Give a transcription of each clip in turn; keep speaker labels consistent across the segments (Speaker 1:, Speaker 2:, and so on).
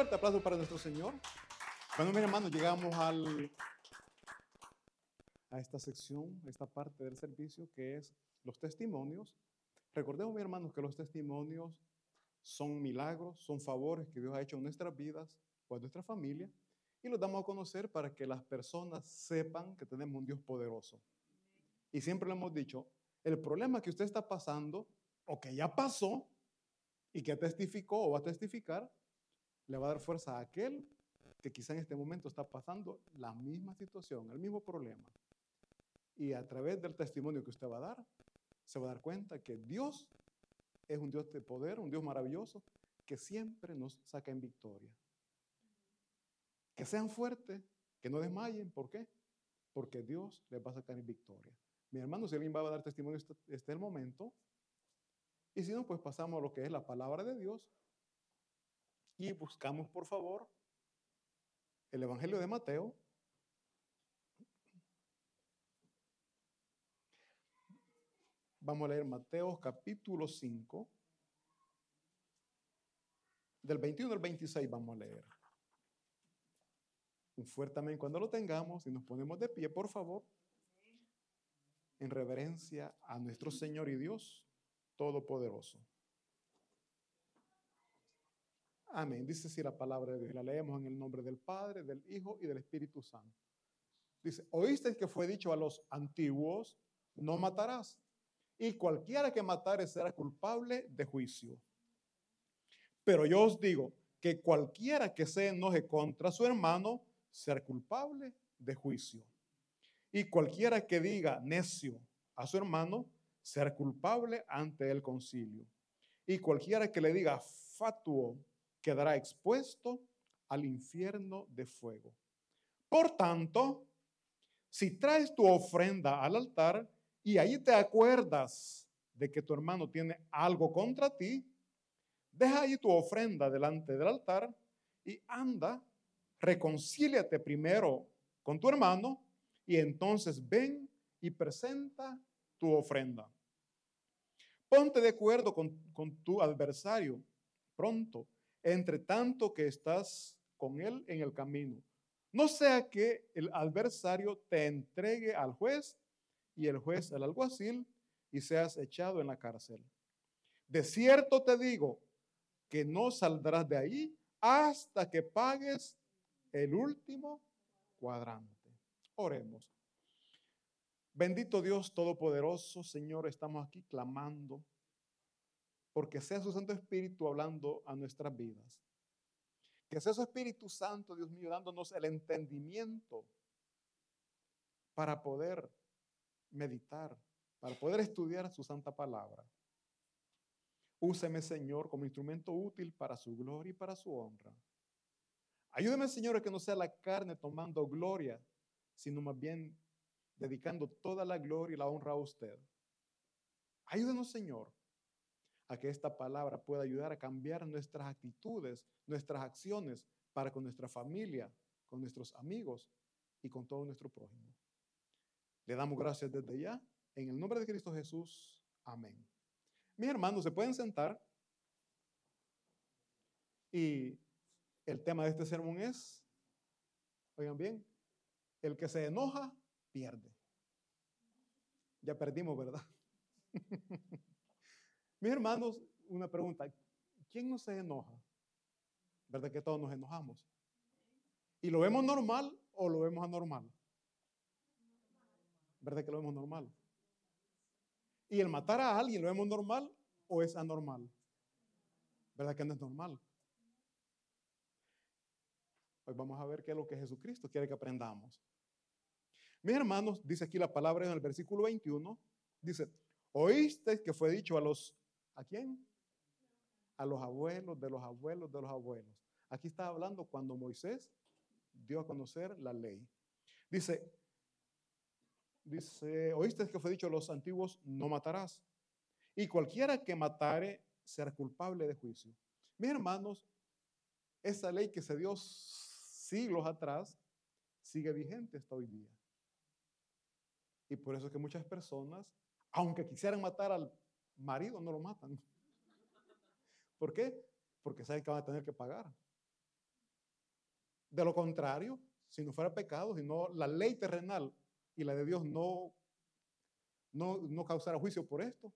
Speaker 1: Fuerte aplauso para nuestro Señor. Bueno, mis hermanos, llegamos al, a esta sección, a esta parte del servicio que es los testimonios. Recordemos, mis hermanos, que los testimonios son milagros, son favores que Dios ha hecho en nuestras vidas o en nuestra familia y los damos a conocer para que las personas sepan que tenemos un Dios poderoso. Y siempre lo hemos dicho, el problema que usted está pasando o que ya pasó y que testificó o va a testificar, le va a dar fuerza a aquel que quizá en este momento está pasando la misma situación, el mismo problema. Y a través del testimonio que usted va a dar, se va a dar cuenta que Dios es un Dios de poder, un Dios maravilloso, que siempre nos saca en victoria. Que sean fuertes, que no desmayen. ¿Por qué? Porque Dios les va a sacar en victoria. Mi hermano, si alguien va a dar testimonio, este, este es el momento. Y si no, pues pasamos a lo que es la palabra de Dios y buscamos, por favor, el Evangelio de Mateo. Vamos a leer Mateo capítulo 5. Del 21 al 26 vamos a leer. Un fuerte amén cuando lo tengamos y nos ponemos de pie, por favor, en reverencia a nuestro Señor y Dios Todopoderoso. Amén. Dice así la palabra de Dios. La leemos en el nombre del Padre, del Hijo y del Espíritu Santo. Dice, oísteis que fue dicho a los antiguos, no matarás. Y cualquiera que matare será culpable de juicio. Pero yo os digo que cualquiera que se enoje contra su hermano será culpable de juicio. Y cualquiera que diga necio a su hermano será culpable ante el concilio. Y cualquiera que le diga fatuo quedará expuesto al infierno de fuego. Por tanto, si traes tu ofrenda al altar y ahí te acuerdas de que tu hermano tiene algo contra ti, deja ahí tu ofrenda delante del altar y anda, reconcíliate primero con tu hermano y entonces ven y presenta tu ofrenda. Ponte de acuerdo con, con tu adversario pronto entre tanto que estás con él en el camino. No sea que el adversario te entregue al juez y el juez al alguacil y seas echado en la cárcel. De cierto te digo que no saldrás de ahí hasta que pagues el último cuadrante. Oremos. Bendito Dios Todopoderoso, Señor, estamos aquí clamando porque sea su Santo Espíritu hablando a nuestras vidas. Que sea su Espíritu Santo, Dios mío, dándonos el entendimiento para poder meditar, para poder estudiar su santa palabra. Úseme, Señor, como instrumento útil para su gloria y para su honra. Ayúdeme, Señor, a que no sea la carne tomando gloria, sino más bien dedicando toda la gloria y la honra a usted. Ayúdenos, Señor, a que esta palabra pueda ayudar a cambiar nuestras actitudes, nuestras acciones para con nuestra familia, con nuestros amigos y con todo nuestro prójimo. Le damos gracias desde ya. En el nombre de Cristo Jesús. Amén. Mis hermanos, se pueden sentar. Y el tema de este sermón es, oigan bien, el que se enoja, pierde. Ya perdimos, ¿verdad? Mis hermanos, una pregunta. ¿Quién no se enoja? ¿Verdad que todos nos enojamos? ¿Y lo vemos normal o lo vemos anormal? ¿Verdad que lo vemos normal? ¿Y el matar a alguien lo vemos normal o es anormal? ¿Verdad que no es normal? Hoy vamos a ver qué es lo que Jesucristo quiere que aprendamos. Mis hermanos, dice aquí la palabra en el versículo 21, dice, oíste que fue dicho a los ¿A quién? A los abuelos de los abuelos de los abuelos. Aquí está hablando cuando Moisés dio a conocer la ley. Dice, dice, oíste que fue dicho a los antiguos, no matarás. Y cualquiera que matare será culpable de juicio. Mis hermanos, esa ley que se dio siglos atrás sigue vigente hasta hoy día. Y por eso es que muchas personas, aunque quisieran matar al marido no lo matan. ¿Por qué? porque saben que van a tener que pagar. De lo contrario, si no fuera pecado, si no la ley terrenal y la de Dios no, no, no causara juicio por esto,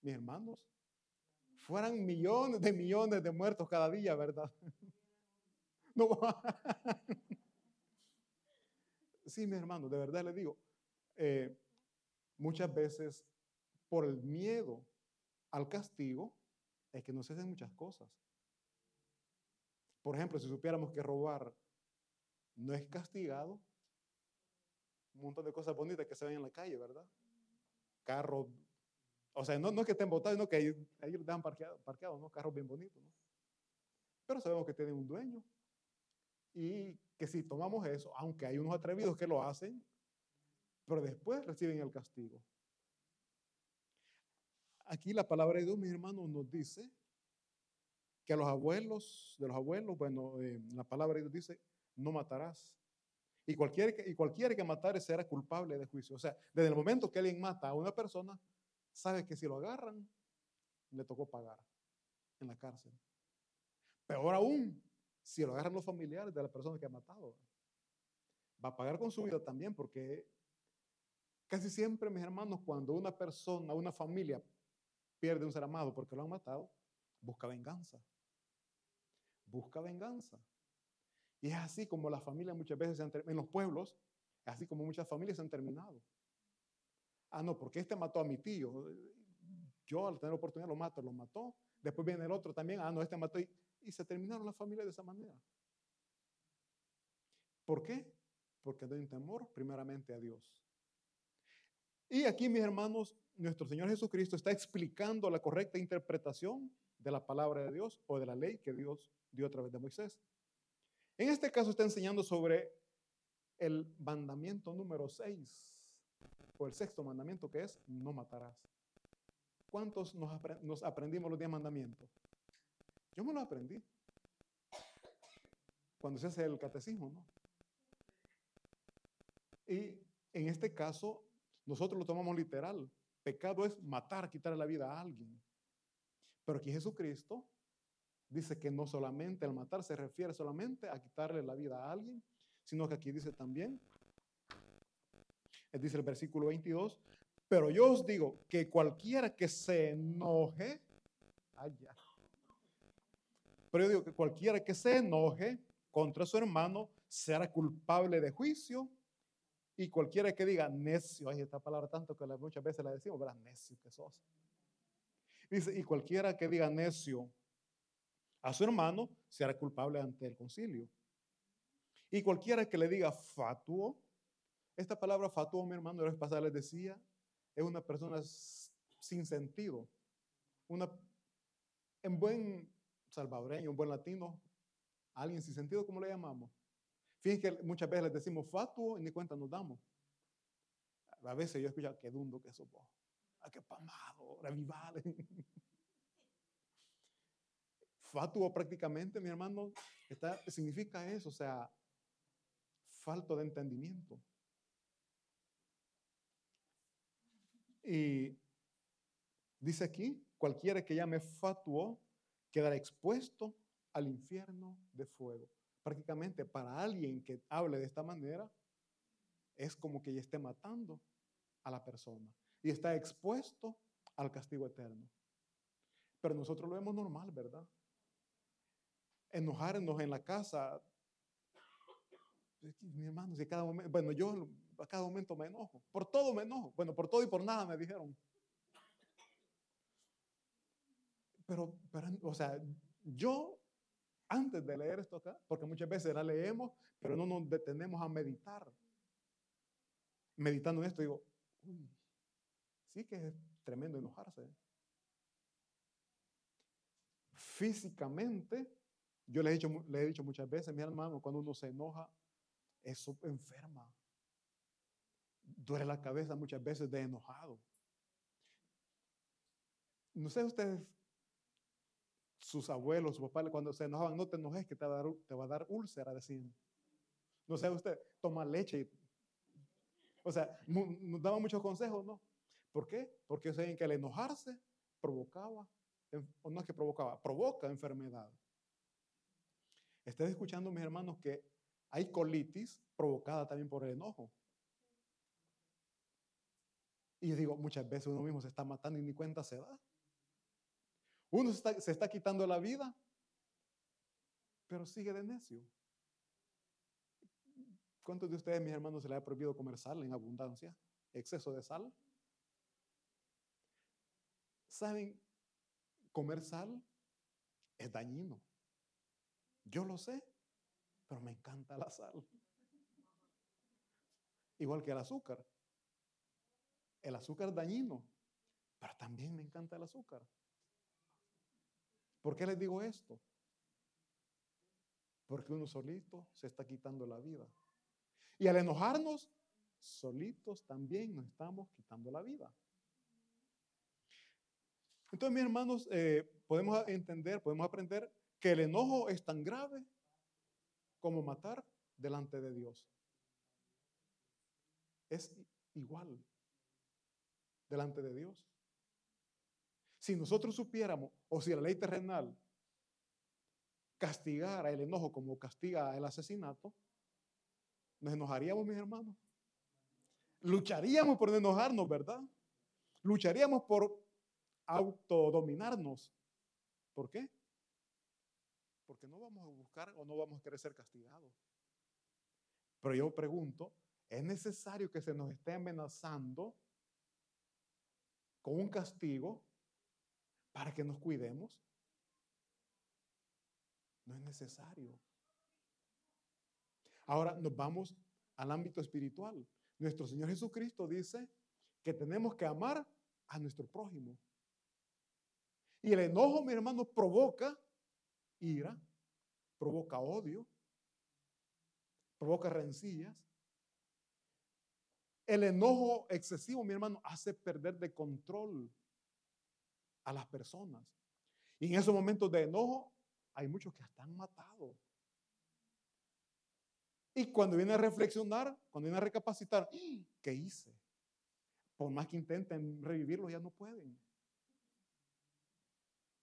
Speaker 1: mis hermanos, fueran millones de millones de muertos cada día, ¿verdad? No. Sí, mis hermanos, de verdad les digo, eh, muchas veces por el miedo al castigo es que no se hacen muchas cosas. Por ejemplo, si supiéramos que robar no es castigado, un montón de cosas bonitas que se ven en la calle, ¿verdad? Carros, o sea, no, no que estén botados, no que ahí, ahí dejan parqueados, parqueado, ¿no? Carros bien bonitos, ¿no? Pero sabemos que tienen un dueño y que si tomamos eso, aunque hay unos atrevidos que lo hacen, pero después reciben el castigo. Aquí la palabra de Dios, mis hermanos, nos dice que a los abuelos, de los abuelos, bueno, eh, la palabra de Dios dice, no matarás. Y cualquiera, y cualquiera que matare será culpable de juicio. O sea, desde el momento que alguien mata a una persona, sabe que si lo agarran, le tocó pagar en la cárcel. Peor aún, si lo agarran los familiares de la persona que ha matado. Va a pagar con su vida también, porque casi siempre, mis hermanos, cuando una persona, una familia pierde un ser amado porque lo han matado, busca venganza. Busca venganza. Y es así como las familias muchas veces, en los pueblos, así como muchas familias se han terminado. Ah, no, porque este mató a mi tío. Yo al tener oportunidad lo mato, lo mató. Después viene el otro también. Ah, no, este mató. Y y se terminaron las familias de esa manera. ¿Por qué? Porque hay un temor primeramente a Dios. Y aquí, mis hermanos, nuestro Señor Jesucristo está explicando la correcta interpretación de la palabra de Dios o de la ley que Dios dio a través de Moisés. En este caso está enseñando sobre el mandamiento número 6, o el sexto mandamiento que es, no matarás. ¿Cuántos nos, aprendimos los diez mandamientos? Yo me lo aprendí. Cuando se hace el catecismo, ¿no? Y en este caso, nosotros lo tomamos literal. Pecado es matar, quitarle la vida a alguien. Pero aquí Jesucristo dice que no solamente el matar se refiere solamente a quitarle la vida a alguien, sino que aquí dice también, dice el versículo 22, pero yo os digo que cualquiera que se enoje, allá, pero yo digo que cualquiera que se enoje contra su hermano será culpable de juicio. Y cualquiera que diga necio, ay, esta palabra tanto que muchas veces la decimos, ¿verdad? Necio que sos. Dice, y cualquiera que diga necio a su hermano será culpable ante el concilio. Y cualquiera que le diga fatuo, esta palabra fatuo, mi hermano, la vez pasada les decía, es una persona sin sentido. Una, en buen salvadoreño, un buen latino, alguien sin sentido, ¿cómo le llamamos? Fíjense que muchas veces les decimos fatuo y ni cuenta nos damos. A veces yo escucho, qué dundo que eso, vos. Ah, qué pamado, revivale. Fatuo prácticamente, mi hermano, significa eso, o sea, falto de entendimiento. Y dice aquí, cualquiera que llame fatuo quedará expuesto al infierno de fuego. Prácticamente para alguien que hable de esta manera, es como que ya esté matando a la persona y está expuesto al castigo eterno. Pero nosotros lo vemos normal, ¿verdad? Enojarnos en la casa. Mi hermano, si cada momento, bueno, yo a cada momento me enojo. Por todo me enojo. Bueno, por todo y por nada me dijeron. Pero, pero, o sea, yo, antes de leer esto acá, porque muchas veces la leemos, pero no nos detenemos a meditar. Meditando en esto, digo, uy, sí que es tremendo enojarse. Físicamente, yo le he, dicho, le he dicho muchas veces, mi hermano, cuando uno se enoja, eso enferma. Duele la cabeza muchas veces de enojado. No sé ustedes sus abuelos, su papá, cuando se enojaban, no te enojes que te va a dar, te va a dar úlcera, decían. No sé usted, toma leche. O sea, nos daban muchos consejos, ¿no? ¿Por qué? Porque saben que al enojarse provocaba o no es que provocaba, provoca enfermedad. Estés escuchando, mis hermanos, que hay colitis provocada también por el enojo. Y digo, muchas veces uno mismo se está matando y ni cuenta se da. Uno se está, quitando la vida, pero sigue de necio. ¿Cuántos de ustedes, mis hermanos, se les ha prohibido comer sal en abundancia? ¿Exceso de sal? ¿Saben? Comer sal es dañino. Yo lo sé, pero me encanta la sal. Igual que el azúcar. El azúcar es dañino, pero también me encanta el azúcar. ¿Por qué les digo esto? Porque uno solito se está quitando la vida. Y al enojarnos, solitos también nos estamos quitando la vida. Entonces, mis hermanos, eh, podemos entender, podemos aprender que el enojo es tan grave como matar delante de Dios. Es igual delante de Dios. Si nosotros supiéramos, o si la ley terrenal castigara el enojo como castiga el asesinato, nos enojaríamos, mis hermanos. Lucharíamos por no enojarnos, ¿verdad? Lucharíamos por autodominarnos. ¿Por qué? Porque no vamos a buscar o no vamos a querer ser castigados. Pero yo pregunto, ¿es necesario que se nos esté amenazando con un castigo para que nos cuidemos? No es necesario. Ahora nos vamos al ámbito espiritual. Nuestro Señor Jesucristo dice que tenemos que amar a nuestro prójimo. Y el enojo, mi hermano, provoca ira, provoca odio, provoca rencillas. El enojo excesivo, mi hermano, hace perder de control a las personas. Y en esos momentos de enojo hay muchos que están matados. Y cuando viene a reflexionar, cuando viene a recapacitar, ¿qué hice? Por más que intenten revivirlo, ya no pueden.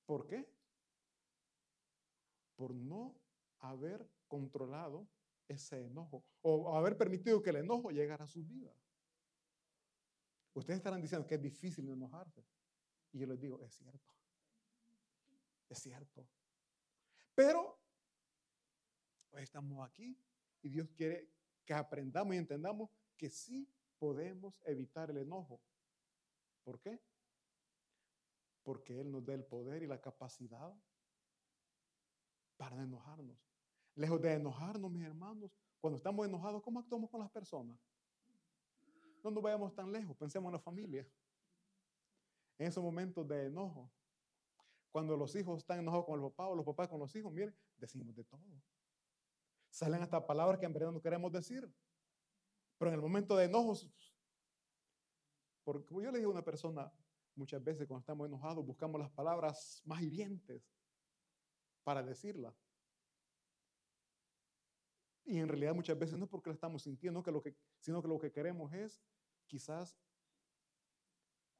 Speaker 1: ¿Por qué? Por no haber controlado ese enojo o haber permitido que el enojo llegara a sus vidas. Ustedes estarán diciendo que es difícil enojarse. Y yo les digo, es cierto. Es cierto. Pero hoy estamos aquí y Dios quiere que aprendamos y entendamos que sí podemos evitar el enojo. ¿Por qué? Porque Él nos da el poder y la capacidad para enojarnos. Lejos de enojarnos, mis hermanos, cuando estamos enojados, ¿cómo actuamos con las personas? No nos vayamos tan lejos, pensemos en la familia. En esos momentos de enojo, cuando los hijos están enojados con el papá o los papás con los hijos, miren, decimos de todo. Salen hasta palabras que en verdad no queremos decir. Pero en el momento de enojos, porque yo le digo a una persona, muchas veces cuando estamos enojados buscamos las palabras más hirientes para decirla. Y en realidad muchas veces no es porque la estamos sintiendo, sino que lo que queremos es quizás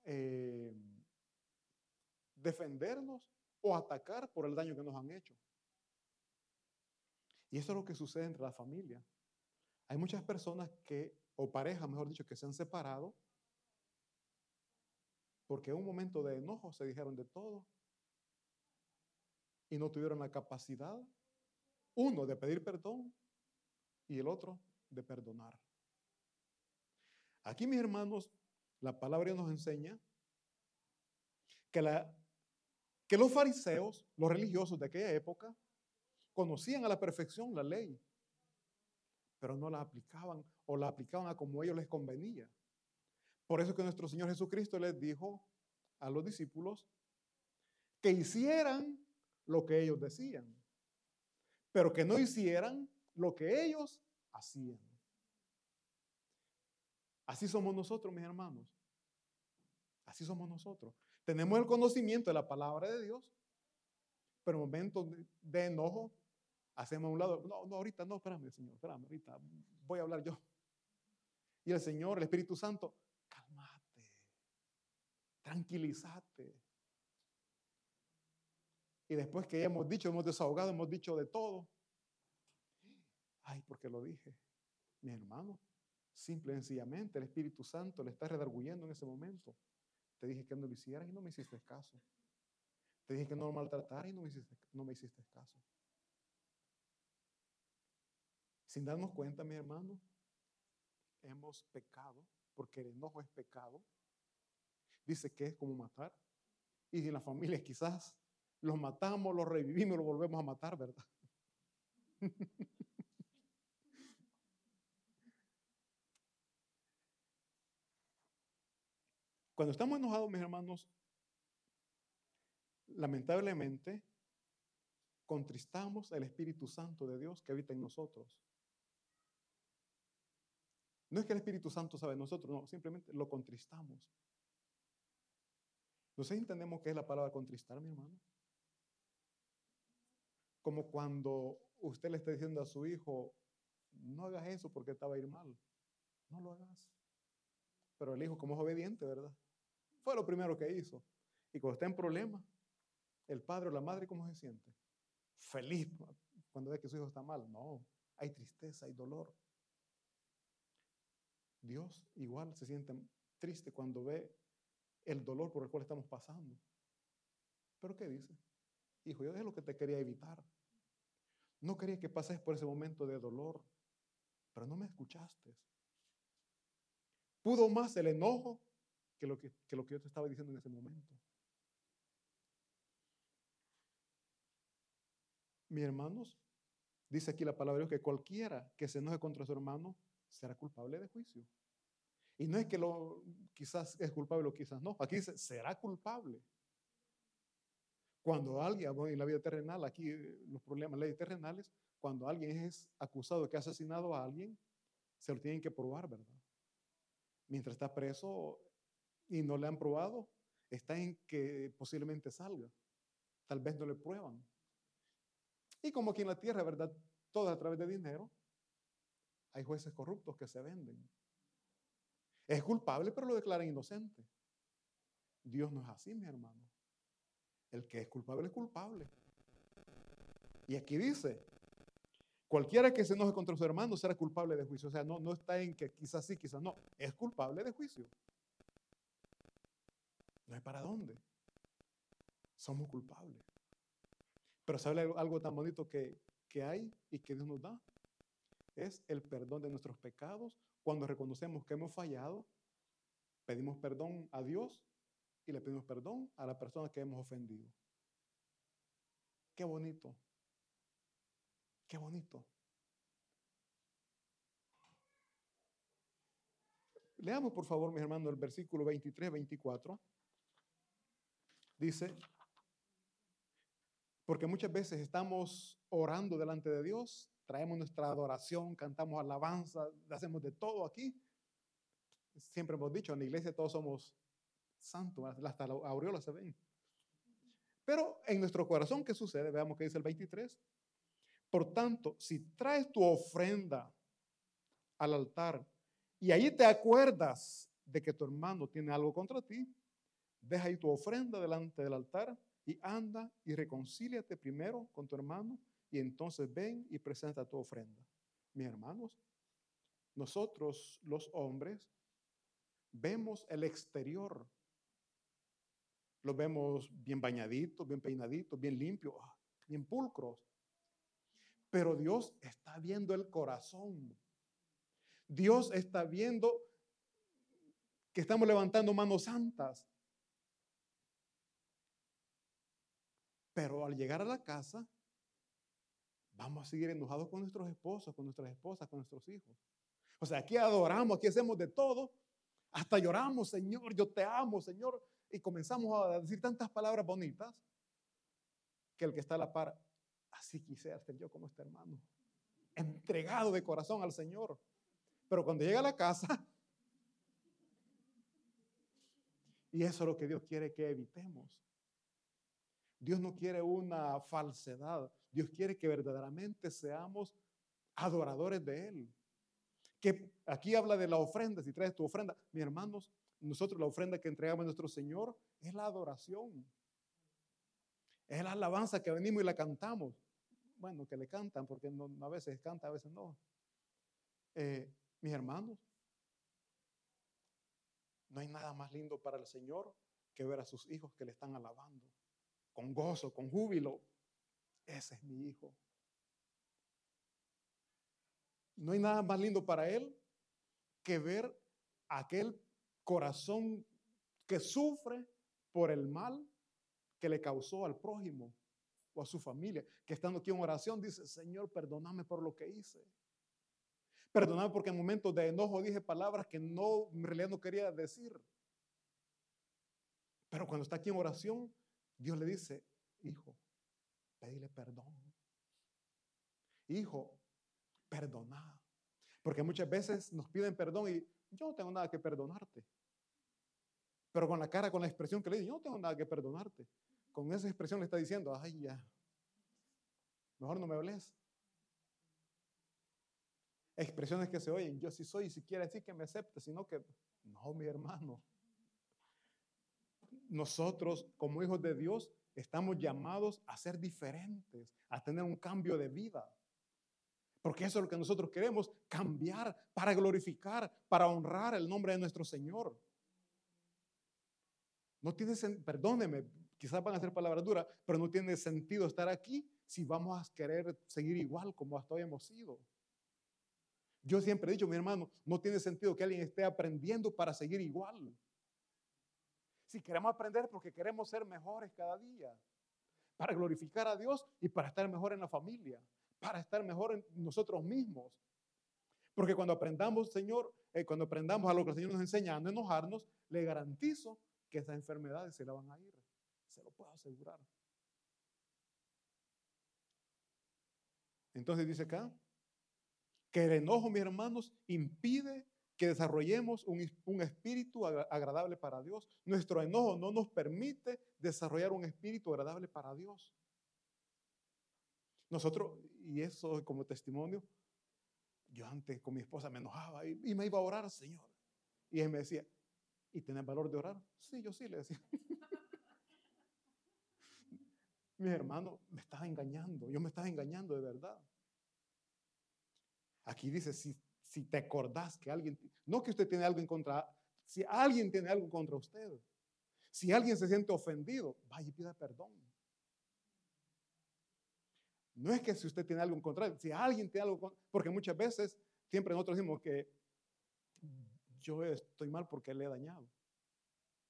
Speaker 1: eh, defendernos o atacar por el daño que nos han hecho. Y eso es lo que sucede entre la familia. Hay muchas personas que, o parejas, mejor dicho, que se han separado porque en un momento de enojo se dijeron de todo y no tuvieron la capacidad, uno, de pedir perdón y el otro, de perdonar. Aquí, mis hermanos, la palabra nos enseña que, los fariseos, los religiosos de aquella época, conocían a la perfección la ley, pero no la aplicaban o la aplicaban a como ellos les convenía. Por eso que nuestro Señor Jesucristo les dijo a los discípulos que hicieran lo que ellos decían, pero que no hicieran lo que ellos hacían. Así somos nosotros, mis hermanos. Así somos nosotros. Tenemos el conocimiento de la palabra de Dios, pero en momentos de, enojo hacemos a un lado, no, no, ahorita no, espérame, Señor, espérame, ahorita voy a hablar yo. Y el Señor, el Espíritu Santo, cálmate, tranquilízate. Y después que hemos dicho, hemos desahogado, hemos dicho de todo. Ay, porque lo dije. Mi hermano, simple y sencillamente el Espíritu Santo le está redarguyendo en ese momento. Te dije que no lo hicieras y no me hiciste caso. Te dije que no lo maltratara y no me hiciste, no me hiciste caso. Sin darnos cuenta, mi hermano, hemos pecado, porque el enojo es pecado. Dice que es como matar. Y en la familia quizás los matamos, los revivimos, los volvemos a matar, ¿verdad? Cuando estamos enojados, mis hermanos, lamentablemente contristamos el Espíritu Santo de Dios que habita en nosotros. No es que el Espíritu Santo sabe de nosotros, no, simplemente lo contristamos. ¿No sé entendemos qué es la palabra contristar, mi hermano? Como cuando usted le está diciendo a su hijo, no hagas eso porque te va a ir mal. No lo hagas. Pero el hijo, como es obediente, ¿verdad? Fue lo primero que hizo. Y cuando está en problema, el padre o la madre, ¿cómo se siente? Feliz cuando ve que su hijo está mal. No, hay tristeza, hay dolor. Dios igual se siente triste cuando ve el dolor por el cual estamos pasando. Pero ¿qué dice? Hijo, yo es lo que te quería evitar. No quería que pases por ese momento de dolor, pero no me escuchaste. Pudo más el enojo que lo que, que lo que yo te estaba diciendo en ese momento. Mis hermanos, dice aquí la palabra de Dios que cualquiera que se enoje contra su hermano será culpable de juicio. Y no es que lo quizás es culpable o quizás no. Aquí dice, será culpable. Cuando alguien, en la vida terrenal, aquí eh, los problemas, leyes terrenales, cuando alguien es acusado de que ha asesinado a alguien, se lo tienen que probar, ¿verdad? Mientras está preso y no le han probado, está en que posiblemente salga. Tal vez no le prueban. Y como aquí en la tierra, ¿verdad? Todo a través de dinero, hay jueces corruptos que se venden. Es culpable, pero lo declaran inocente. Dios no es así, mi hermano. El que es culpable es culpable. Y aquí dice, cualquiera que se enoje contra su hermano será culpable de juicio. O sea, no, no está en que quizás sí, quizás no. Es culpable de juicio. No hay para dónde. Somos culpables. Pero ¿sabe algo tan bonito que, que hay y que Dios nos da? Es el perdón de nuestros pecados cuando reconocemos que hemos fallado, pedimos perdón a Dios y le pedimos perdón a la persona que hemos ofendido. Qué bonito. Qué bonito. Leamos por favor, mis hermanos, el versículo 23, 24. Dice, porque muchas veces estamos orando delante de Dios traemos nuestra adoración, cantamos alabanza, hacemos de todo aquí. Siempre hemos dicho, en la iglesia todos somos santos, hasta la aureola se ven. Pero en nuestro corazón, ¿qué sucede? Veamos qué dice el 23. Por tanto, si traes tu ofrenda al altar y ahí te acuerdas de que tu hermano tiene algo contra ti, deja ahí tu ofrenda delante del altar y anda y reconcíliate primero con tu hermano y entonces ven y presenta tu ofrenda. Mis hermanos, nosotros los hombres vemos el exterior. Los vemos bien bañaditos, bien peinaditos, bien limpios, ah, bien pulcros. Pero Dios está viendo el corazón. Dios está viendo que estamos levantando manos santas. Pero al llegar a la casa, vamos a seguir enojados con nuestros esposos, con nuestras esposas, con nuestros hijos. O sea, aquí adoramos, aquí hacemos de todo. Hasta lloramos, Señor, yo te amo, Señor. Y comenzamos a decir tantas palabras bonitas que el que está a la par, así quisiera ser yo como este hermano, entregado de corazón al Señor. Pero cuando llega a la casa, y eso es lo que Dios quiere que evitemos. Dios no quiere una falsedad. Dios quiere que verdaderamente seamos adoradores de Él. Que aquí habla de la ofrenda, si traes tu ofrenda. Mis hermanos, nosotros la ofrenda que entregamos a nuestro Señor es la adoración. Es la alabanza que venimos y la cantamos. Bueno, que le cantan, porque no, a veces canta, a veces no. Eh, mis hermanos, no hay nada más lindo para el Señor que ver a sus hijos que le están alabando, con gozo, con júbilo. Ese es mi hijo. No hay nada más lindo para Él que ver aquel corazón que sufre por el mal que le causó al prójimo o a su familia, que estando aquí en oración dice, Señor, perdóname por lo que hice. Perdóname porque en momentos de enojo dije palabras que no, en realidad no quería decir. Pero cuando está aquí en oración, Dios le dice, hijo, pedile perdón. Hijo, perdona. Porque muchas veces nos piden perdón y yo no tengo nada que perdonarte. Pero con la cara, con la expresión que le dice, yo no tengo nada que perdonarte. Con esa expresión le está diciendo, ay, ya, mejor no me hables. Expresiones que se oyen, yo sí soy, si quiere decir que me acepte, sino que, no, mi hermano. Nosotros, como hijos de Dios, estamos llamados a ser diferentes, a tener un cambio de vida. Porque eso es lo que nosotros queremos, cambiar para glorificar, para honrar el nombre de nuestro Señor. No tiene, perdóneme, quizás van a ser palabras duras, pero no tiene sentido estar aquí si vamos a querer seguir igual como hasta hoy hemos sido. Yo siempre he dicho, mi hermano, no tiene sentido que alguien esté aprendiendo para seguir igual. Si queremos aprender porque queremos ser mejores cada día, para glorificar a Dios y para estar mejor en la familia, para estar mejor en nosotros mismos. Porque cuando aprendamos, Señor, eh, cuando aprendamos a lo que el Señor nos enseña a no enojarnos, le garantizo que esas enfermedades se la van a ir. Se lo puedo asegurar. Entonces dice acá que el enojo, mis hermanos, impide que desarrollemos un, un, espíritu agradable para Dios. Nuestro enojo no nos permite desarrollar un espíritu agradable para Dios. Nosotros, y eso como testimonio, yo antes con mi esposa me enojaba y, me iba a orar, Señor. Y él me decía, ¿Y tenés valor de orar? Sí, yo sí, le decía. Mi hermano me estaba engañando, yo me estaba engañando de verdad. Aquí dice, si, si te acordás que alguien, no que usted tiene algo en contra, si alguien tiene algo contra usted, si alguien se siente ofendido, vaya y pida perdón. No es que si usted tiene algo en contra, si alguien tiene algo, porque muchas veces, siempre nosotros decimos que yo estoy mal porque le he dañado.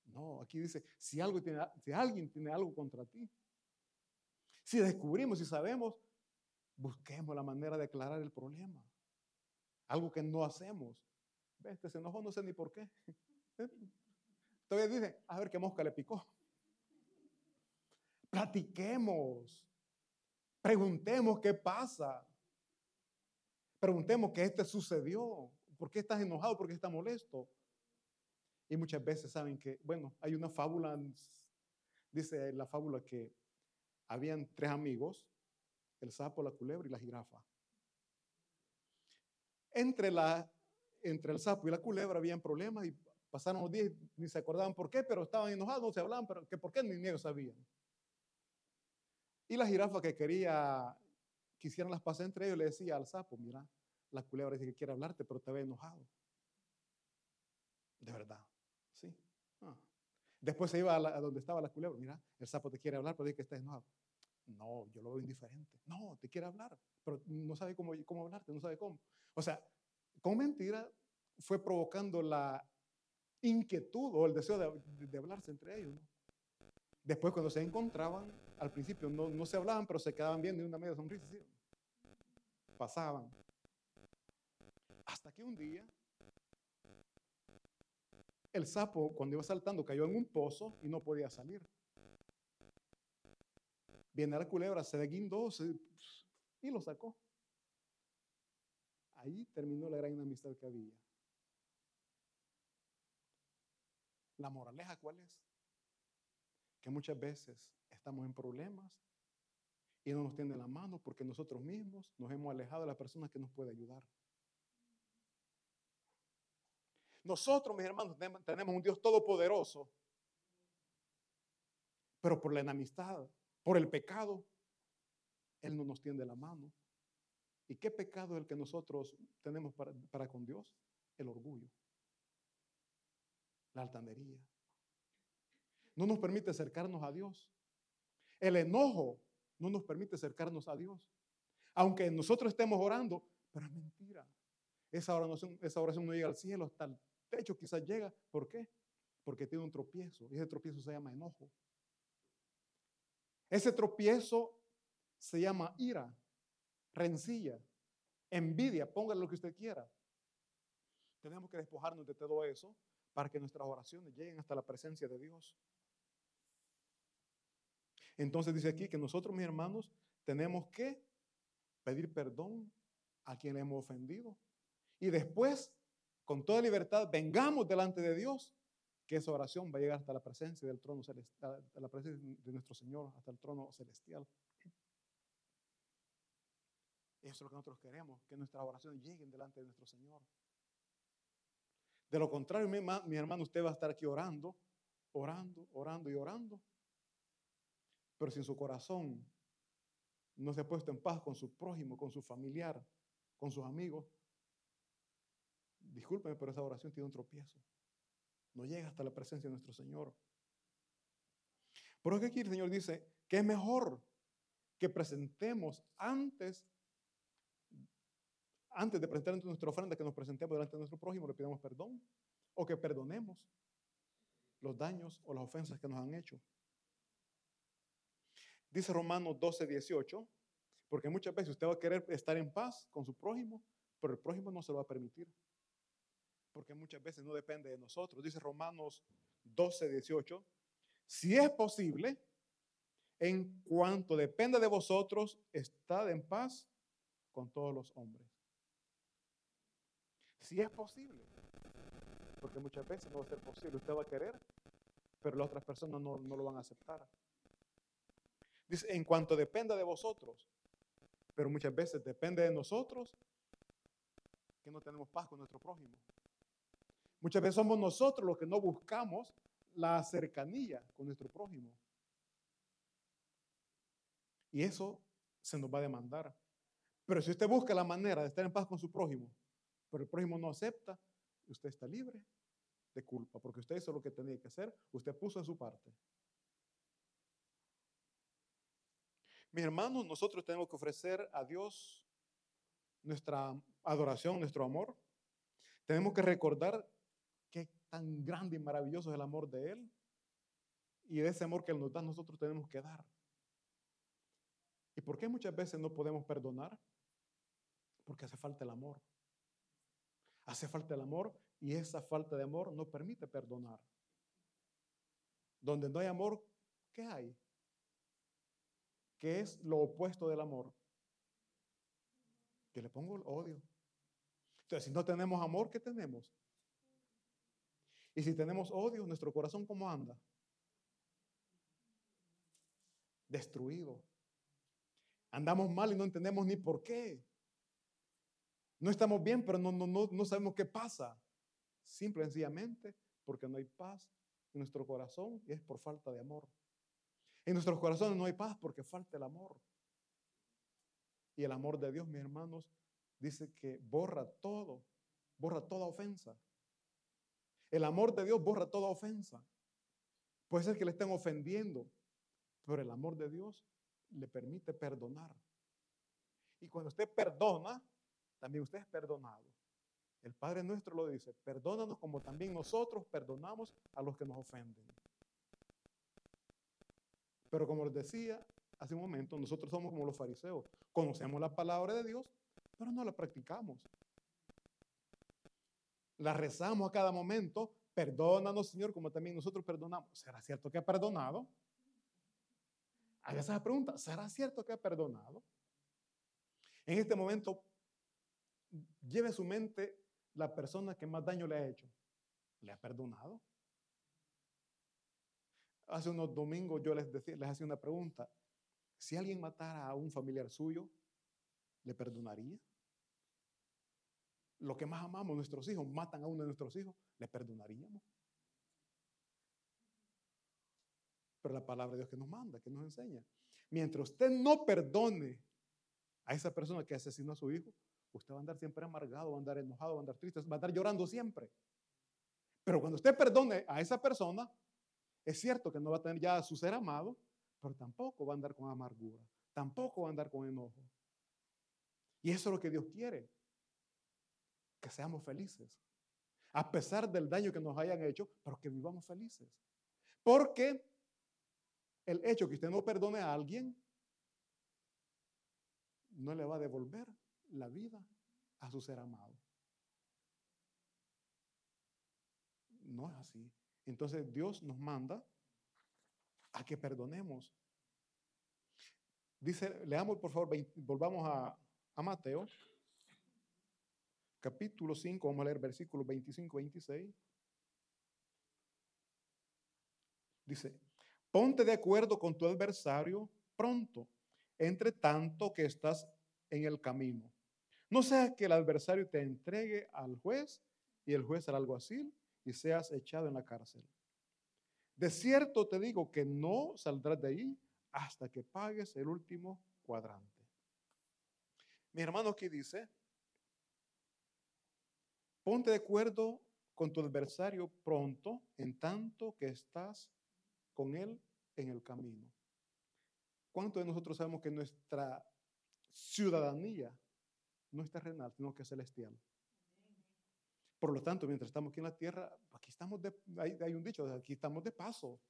Speaker 1: No, aquí dice, si, si alguien tiene algo contra ti, si descubrimos y sabemos, busquemos la manera de aclarar el problema. Algo que no hacemos. ¿Ves? Este se enojó, no sé ni por qué. Todavía dice, a ver qué mosca le picó. Platiquemos. Preguntemos qué pasa. Preguntemos qué este sucedió. ¿Por qué estás enojado? ¿Por qué estás molesto? Y muchas veces saben que, bueno, hay una fábula, dice la fábula que habían tres amigos, el sapo, la culebra y la jirafa. Entre, la, entre el sapo y la culebra habían problemas y pasaron los días ni se acordaban por qué, pero estaban enojados, no se hablaban, pero que por qué ni ellos sabían. Y la jirafa que quería que hicieran las pasas entre ellos le decía al sapo, mira, la culebra dice que quiere hablarte, pero te ve enojado. De verdad, sí. Ah. Después se iba a, donde estaba la culebra. Mira, el sapo te quiere hablar, pero dice que está enojado. No, yo lo veo indiferente. No, te quiere hablar, pero no sabe cómo, cómo hablarte, no sabe cómo. O sea, con mentira fue provocando la inquietud o el deseo de, hablarse entre ellos. Después, cuando se encontraban, al principio no, no, se hablaban, pero se quedaban viendo y una media sonrisa. Pasaban. Hasta que un día el sapo, cuando iba saltando, cayó en un pozo y no podía salir. Viene la culebra, se desguindó y lo sacó. Ahí terminó la gran amistad que había. La moraleja, ¿cuál es? Que muchas veces estamos en problemas y no nos tienden la mano porque nosotros mismos nos hemos alejado de la persona que nos puede ayudar. Nosotros, mis hermanos, tenemos un Dios todopoderoso, pero por la enemistad por el pecado, Él no nos tiende la mano. ¿Y qué pecado es el que nosotros tenemos para, con Dios? El orgullo, la altanería. No nos permite acercarnos a Dios. El enojo no nos permite acercarnos a Dios. Aunque nosotros estemos orando, pero es mentira. Esa oración, esa oración no llega al cielo, hasta el techo quizás llega. ¿Por qué? Porque tiene un tropiezo y ese tropiezo se llama enojo. Ese tropiezo se llama ira, rencilla, envidia, póngale lo que usted quiera. Tenemos que despojarnos de todo eso para que nuestras oraciones lleguen hasta la presencia de Dios. Entonces dice aquí que nosotros, mis hermanos, tenemos que pedir perdón a quien hemos ofendido. Y después, con toda libertad, vengamos delante de Dios, que esa oración va a llegar hasta la presencia del trono celestial, la presencia de nuestro Señor, hasta el trono celestial. Eso es lo que nosotros queremos, que nuestras oraciones lleguen delante de nuestro Señor. De lo contrario, mi hermano, usted va a estar aquí orando, orando, orando y orando. Pero si en su corazón no se ha puesto en paz con su prójimo, con su familiar, con sus amigos, discúlpeme, pero esa oración tiene un tropiezo. No llega hasta la presencia de nuestro Señor. Por eso que aquí el Señor dice que es mejor que presentemos antes, antes de presentar nuestra ofrenda, que nos presentemos delante de nuestro prójimo, le pidamos perdón o que perdonemos los daños o las ofensas que nos han hecho. Dice Romanos 12, 18, porque muchas veces usted va a querer estar en paz con su prójimo, pero el prójimo no se lo va a permitir. Porque muchas veces no depende de nosotros. Dice Romanos 12, 18, si es posible, en cuanto dependa de vosotros, estad en paz con todos los hombres. Si es posible, porque muchas veces no va a ser posible. Usted va a querer, pero las otras personas no lo van a aceptar. Dice, en cuanto dependa de vosotros, pero muchas veces depende de nosotros que no tenemos paz con nuestro prójimo. Muchas veces somos nosotros los que no buscamos la cercanía con nuestro prójimo. Y eso se nos va a demandar. Pero si usted busca la manera de estar en paz con su prójimo, pero el prójimo no acepta, usted está libre de culpa, porque usted hizo lo que tenía que hacer, usted puso en su parte. Mis hermanos, nosotros tenemos que ofrecer a Dios nuestra adoración, nuestro amor. Tenemos que recordar tan grande y maravilloso es el amor de Él. Y de ese amor que Él nos da, nosotros tenemos que dar. ¿Y por qué muchas veces no podemos perdonar? Porque hace falta el amor. Hace falta el amor y esa falta de amor no permite perdonar. Donde no hay amor, ¿qué hay? ¿Qué es lo opuesto del amor? Que le pongo el odio. Entonces, si no tenemos amor, ¿qué tenemos? Y si tenemos odio, nuestro corazón, ¿cómo anda? Destruido. Andamos mal y no entendemos ni por qué. No estamos bien, pero no, no, no, no sabemos qué pasa. Simple y sencillamente porque no hay paz en nuestro corazón y es por falta de amor. En nuestros corazones no hay paz porque falta el amor. Y el amor de Dios, mis hermanos, dice que borra todo, borra toda ofensa. El amor de Dios borra toda ofensa. Puede ser que le estén ofendiendo, pero el amor de Dios le permite perdonar. Y cuando usted perdona, también usted es perdonado. El Padre nuestro lo dice, perdónanos como también nosotros perdonamos a los que nos ofenden. Pero como les decía hace un momento, nosotros somos como los fariseos. Conocemos la palabra de Dios, pero no la practicamos. La rezamos a cada momento. Perdónanos, Señor, como también nosotros perdonamos. ¿Será cierto que ha perdonado? Haga esa pregunta. ¿Será cierto que ha perdonado? En este momento, lleve a su mente la persona que más daño le ha hecho. ¿Le ha perdonado? Hace unos domingos yo les, les hacía una pregunta. Si alguien matara a un familiar suyo, ¿le perdonaría? Lo que más amamos, nuestros hijos, matan a uno de nuestros hijos, ¿le perdonaríamos? Pero la palabra de Dios que nos manda, que nos enseña. Mientras usted no perdone a esa persona que asesinó a su hijo, usted va a andar siempre amargado, va a andar enojado, va a andar triste, va a andar llorando siempre. Pero cuando usted perdone a esa persona, es cierto que no va a tener ya a su ser amado, pero tampoco va a andar con amargura, tampoco va a andar con enojo. Y eso es lo que Dios quiere, que seamos felices, a pesar del daño que nos hayan hecho, pero que vivamos felices. Porque el hecho que usted no perdone a alguien no le va a devolver la vida a su ser amado. No es así. Entonces Dios nos manda a que perdonemos. Dice, leamos por favor, volvamos a, a Mateo, capítulo 5, vamos a leer versículos 25 26. Dice, ponte de acuerdo con tu adversario pronto, entre tanto que estás en el camino. No sea que el adversario te entregue al juez y el juez al alguacil y seas echado en la cárcel. De cierto te digo que no saldrás de ahí hasta que pagues el último cuadrante. Mi hermano aquí dice, ponte de acuerdo con tu adversario pronto, en tanto que estás con él en el camino. ¿Cuántos de nosotros sabemos que nuestra ciudadanía no es terrenal, sino que es celestial? Por lo tanto, mientras estamos aquí en la tierra, aquí estamos de, hay, un dicho, aquí estamos de paso.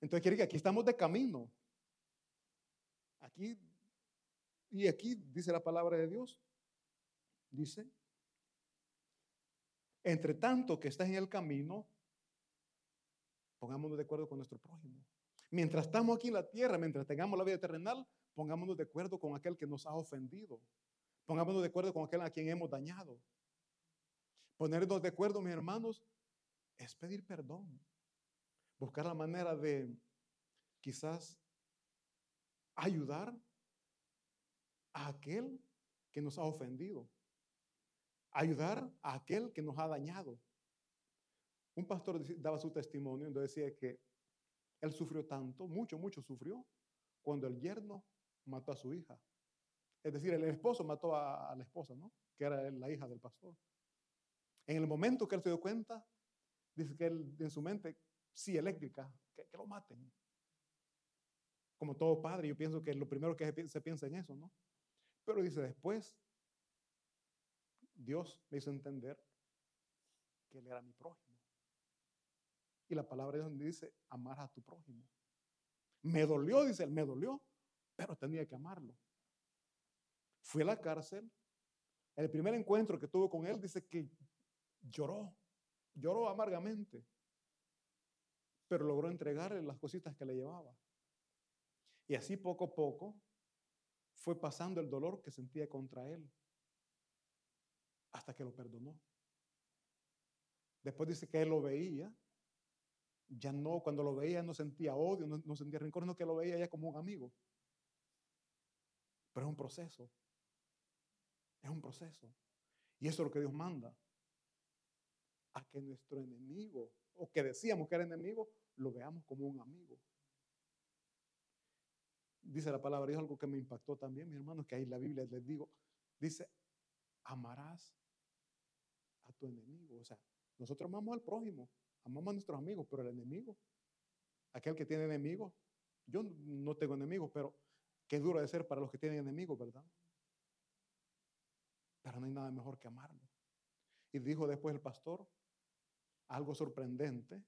Speaker 1: Entonces quiere que aquí estamos de camino. Aquí, y aquí dice la palabra de Dios, dice, entre tanto que estás en el camino, pongámonos de acuerdo con nuestro prójimo. Mientras estamos aquí en la tierra, mientras tengamos la vida terrenal, pongámonos de acuerdo con aquel que nos ha ofendido. Pongámonos de acuerdo con aquel a quien hemos dañado. Ponernos de acuerdo, mis hermanos, es pedir perdón. Buscar la manera de quizás ayudar a aquel que nos ha ofendido. Ayudar a aquel que nos ha dañado. Un pastor daba su testimonio y decía que él sufrió tanto, mucho, mucho sufrió, cuando el yerno mató a su hija. Es decir, el esposo mató a, la esposa, ¿no? Que era la hija del pastor. En el momento que él se dio cuenta, dice que él en su mente, sí, eléctrica, que, lo maten. Como todo padre, yo pienso que lo primero que se piensa en eso, ¿no? Pero dice después, Dios me hizo entender que él era mi prójimo. Y la palabra de Dios dice, amar a tu prójimo. Me dolió, dice él, me dolió, pero tenía que amarlo. Fui a la cárcel. El primer encuentro que tuve con él dice que lloró, lloró amargamente, pero logró entregarle las cositas que le llevaba. Y así poco a poco fue pasando el dolor que sentía contra él, hasta que lo perdonó. Después dice que él lo veía, ya no, cuando lo veía no sentía odio, no, sentía rencor, no que lo veía ya como un amigo. Pero es un proceso, es un proceso. Y eso es lo que Dios manda a que nuestro enemigo, o que decíamos que era enemigo, lo veamos como un amigo. Dice la palabra, es algo que me impactó también, mis hermanos, que ahí la Biblia les digo, dice, amarás a tu enemigo. O sea, nosotros amamos al prójimo, amamos a nuestros amigos, pero el enemigo, aquel que tiene enemigos, yo no tengo enemigos, pero qué duro de ser para los que tienen enemigos, ¿verdad? Pero no hay nada mejor que amarlo. Y dijo después el pastor, algo sorprendente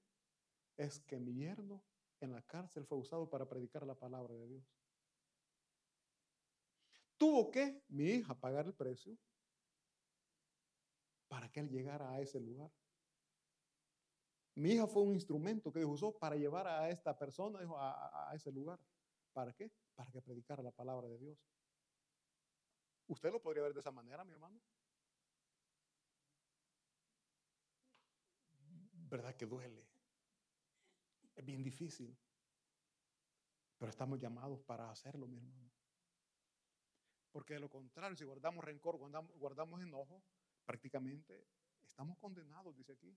Speaker 1: es que mi yerno en la cárcel fue usado para predicar la palabra de Dios. Tuvo que mi hija pagar el precio para que él llegara a ese lugar. Mi hija fue un instrumento que Dios usó para llevar a esta persona a, ese lugar. ¿Para qué? Para que predicara la palabra de Dios. ¿Usted lo podría ver de esa manera, mi hermano? ¿verdad que duele? Es bien difícil. Pero estamos llamados para hacerlo, mi hermano. Porque de lo contrario, si guardamos rencor, guardamos enojo, prácticamente estamos condenados, dice aquí.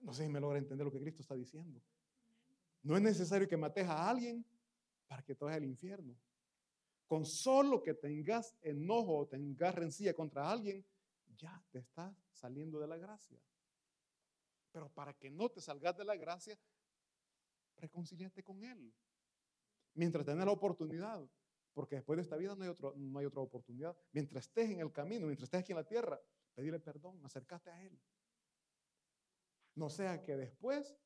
Speaker 1: No sé si me logra entender lo que Cristo está diciendo. No es necesario que mates a alguien para que te vayas al infierno. Con solo que tengas enojo o tengas rencilla contra alguien, ya te estás saliendo de la gracia. Pero para que no te salgas de la gracia, reconciliate con Él. Mientras tengas la oportunidad, porque después de esta vida no hay, otro, no hay otra oportunidad. Mientras estés en el camino, mientras estés aquí en la tierra, pedirle perdón, acércate a Él. No sea que después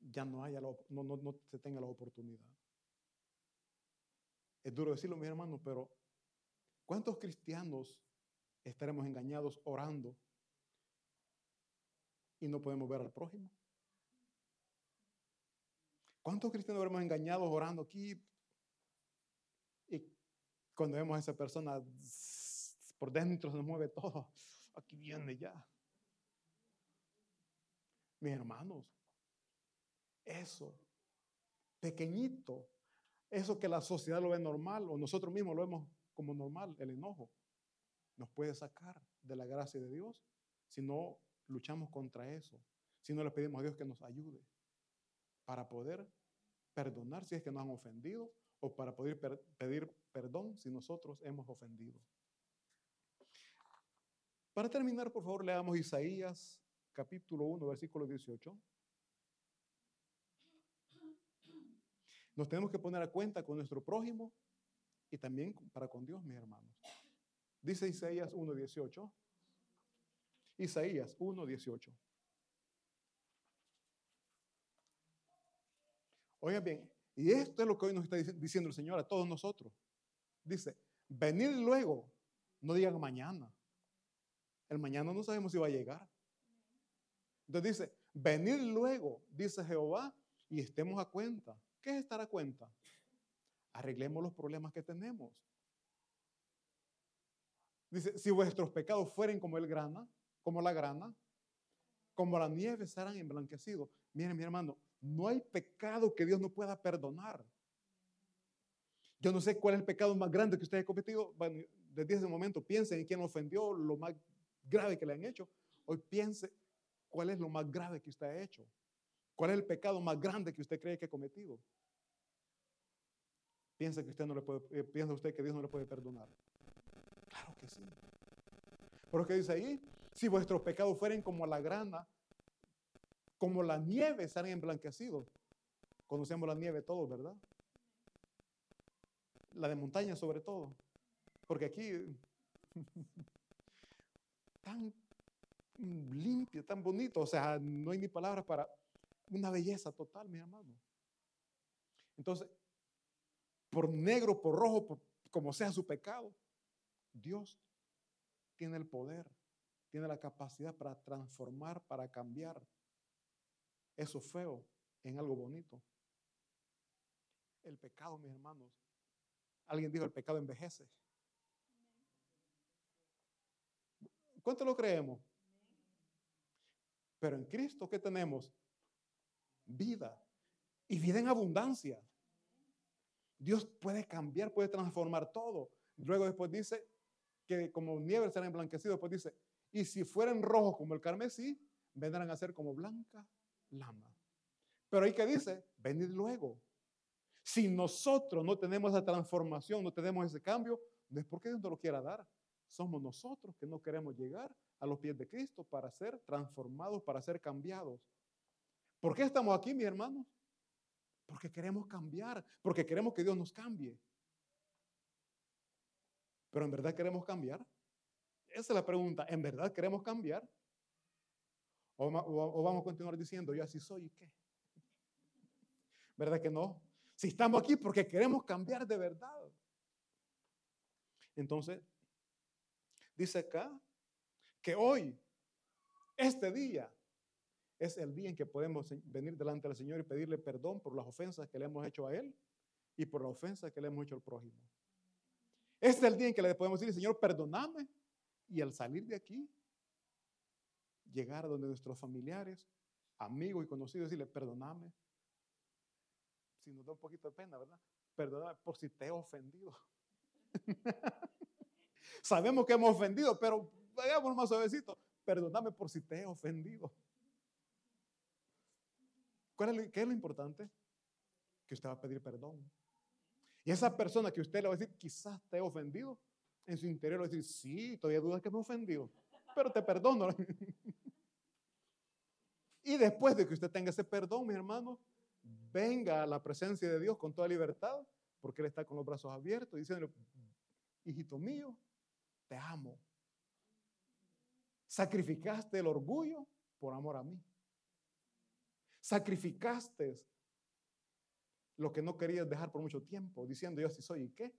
Speaker 1: ya no, haya no, no se tenga la oportunidad. Es duro decirlo, mi hermano, pero ¿cuántos cristianos estaremos engañados orando y no podemos ver al prójimo? ¿Cuántos cristianos habremos engañados orando aquí cuando vemos a esa persona por dentro se nos mueve todo? Aquí viene ya. Mis hermanos, eso, pequeñito, eso que la sociedad lo ve normal o nosotros mismos lo vemos como normal, el enojo, nos puede sacar de la gracia de Dios si no luchamos contra eso, si no le pedimos a Dios que nos ayude para poder perdonar si es que nos han ofendido o para poder pedir perdón si nosotros hemos ofendido. Para terminar, por favor, leamos Isaías capítulo 1, versículo 18. Nos tenemos que poner a cuenta con nuestro prójimo y también para con Dios, mis hermanos. Dice Isaías 1.18. Isaías 1.18. Oigan bien, y esto es lo que hoy nos está diciendo el Señor a todos nosotros. Dice, venid luego, no digan mañana. El mañana no sabemos si va a llegar. Entonces dice, venid luego, dice Jehová, y estemos a cuenta. ¿Qué es estar a cuenta? Arreglemos los problemas que tenemos. Dice, si vuestros pecados fueren como el grana, como la grana, como la nieve serán emblanquecidos. Miren, mi hermano, no hay pecado que Dios no pueda perdonar. Yo no sé cuál es el pecado más grande que usted ha cometido. Desde ese momento piense en quién ofendió, lo más grave que le han hecho. Hoy piense cuál es lo más grave que usted ha hecho. ¿Cuál es el pecado más grande que usted cree que ha cometido? ¿Piensa, que usted no le puede, eh, ¿Piensa usted que Dios no le puede perdonar? Claro que sí. Pero ¿qué dice ahí? Si vuestros pecados fueren como la grana, como la nieve, serán emblanquecidos. Conocemos la nieve todos, ¿verdad? La de montaña sobre todo. Porque aquí, tan limpio, tan bonito, o sea, no hay ni palabras para una belleza total, mi hermano. Entonces, por negro, por rojo, como sea su pecado, Dios tiene el poder, tiene la capacidad para transformar, para cambiar eso feo en algo bonito. El pecado, mis hermanos. Alguien dijo, el pecado envejece. ¿Cuánto lo creemos? Pero en Cristo, ¿qué tenemos? Vida. Y vida en abundancia. Dios puede cambiar, puede transformar todo. Luego después dice que como nieve será emblanquecido. Después dice, y si fueren rojos como el carmesí, vendrán a ser como blanca lama. Pero ahí que dice, venid luego. Si nosotros no tenemos esa transformación, no tenemos ese cambio, no es porque Dios no lo quiera dar. Somos nosotros que no queremos llegar a los pies de Cristo para ser transformados, para ser cambiados. ¿Por qué estamos aquí, mis hermanos? Porque queremos cambiar, porque queremos que Dios nos cambie. Pero en verdad queremos cambiar. Esa es la pregunta. ¿En verdad queremos cambiar? ¿O, vamos a continuar diciendo, yo así soy qué? ¿Verdad que no? Si estamos aquí porque queremos cambiar de verdad. Entonces, dice acá que hoy, este día, es el día en que podemos venir delante del Señor y pedirle perdón por las ofensas que le hemos hecho a Él y por la ofensa que le hemos hecho al prójimo. Este es el día en que le podemos decir, Señor, perdóname. Y al salir de aquí, llegar a donde nuestros familiares, amigos y conocidos, decirle, perdóname. Si nos da un poquito de pena, ¿verdad? Perdóname por si te he ofendido. Sabemos que hemos ofendido, pero vayamos más suavecito. Perdóname por si te he ofendido. ¿Cuál es ¿Qué es lo importante? Que usted va a pedir perdón. Y esa persona que usted le va a decir, quizás te he ofendido, en su interior va a decir, sí, todavía dudas que me he ofendido, pero te perdono. y después de que usted tenga ese perdón, mi hermano, venga a la presencia de Dios con toda libertad, porque Él está con los brazos abiertos, diciendo, hijito mío, te amo. Sacrificaste el orgullo por amor a mí. Sacrificaste lo que no querías dejar por mucho tiempo, diciendo yo así soy y qué.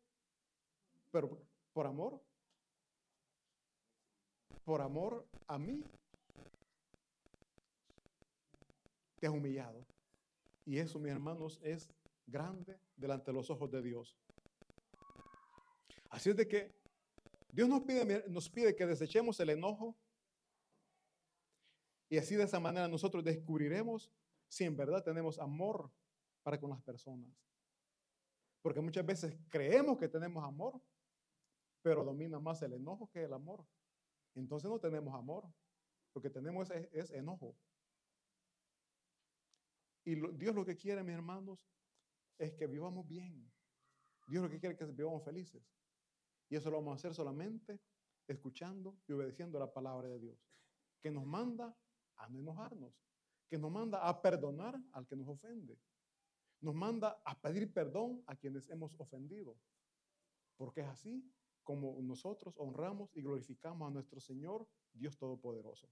Speaker 1: Pero por amor, por amor a mí, te has humillado. Y eso, mis hermanos, es grande delante de los ojos de Dios. Así es de que Dios nos pide, nos pide que desechemos el enojo y así de esa manera nosotros descubriremos si en verdad tenemos amor para con las personas. Porque muchas veces creemos que tenemos amor, pero domina más el enojo que el amor. Entonces no tenemos amor. Lo que tenemos es, enojo. Y Dios lo que quiere, mis hermanos, es que vivamos bien. Dios lo que quiere es que vivamos felices. Y eso lo vamos a hacer solamente escuchando y obedeciendo la palabra de Dios, que nos manda a no enojarnos, que nos manda a perdonar al que nos ofende, nos manda a pedir perdón a quienes hemos ofendido, porque es así como nosotros honramos y glorificamos a nuestro Señor, Dios Todopoderoso.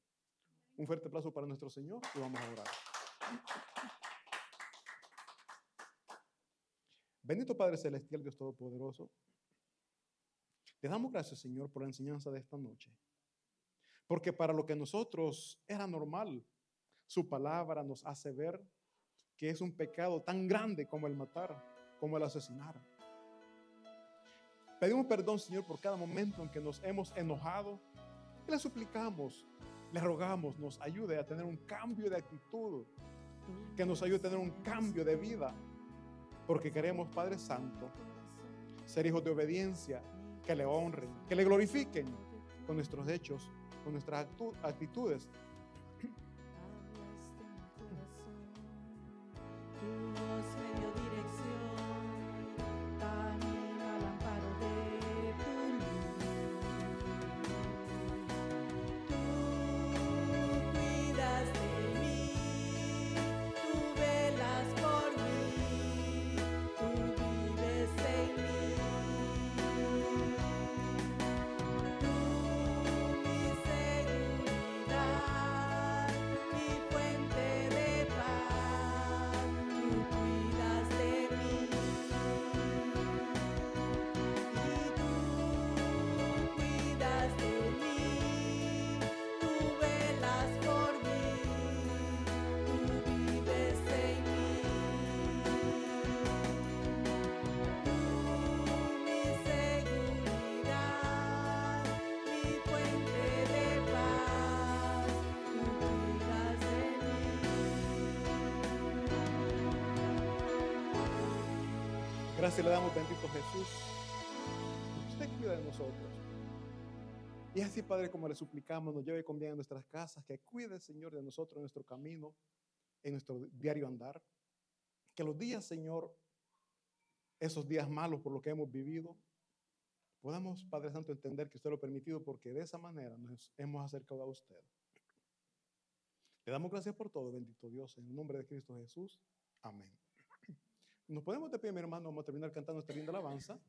Speaker 1: Un fuerte aplauso para nuestro Señor y vamos a orar. Bendito Padre Celestial, Dios Todopoderoso, te damos gracias, Señor, por la enseñanza de esta noche. Porque para lo que nosotros era normal, su palabra nos hace ver que es un pecado tan grande como el matar, como el asesinar. Pedimos perdón, Señor, por cada momento en que nos hemos enojado y le suplicamos, le rogamos, nos ayude a tener un cambio de actitud, que nos ayude a tener un cambio de vida, porque queremos, Padre Santo, ser hijos de obediencia, que le honren, que le glorifiquen con nuestros hechos con nuestras actitudes Gracias le damos, bendito Jesús. Usted cuida de nosotros. Y así, Padre, como le suplicamos, nos lleve con bien a nuestras casas, que cuide, Señor, de nosotros en nuestro camino, en nuestro diario andar. Que los días, Señor, esos días malos por lo que hemos vivido, podamos, Padre Santo, entender que usted lo ha permitido porque de esa manera nos hemos acercado a usted. Le damos gracias por todo, bendito Dios, en el nombre de Cristo Jesús. Amén. Nos podemos de pie, mi hermano, vamos a terminar cantando esta linda alabanza.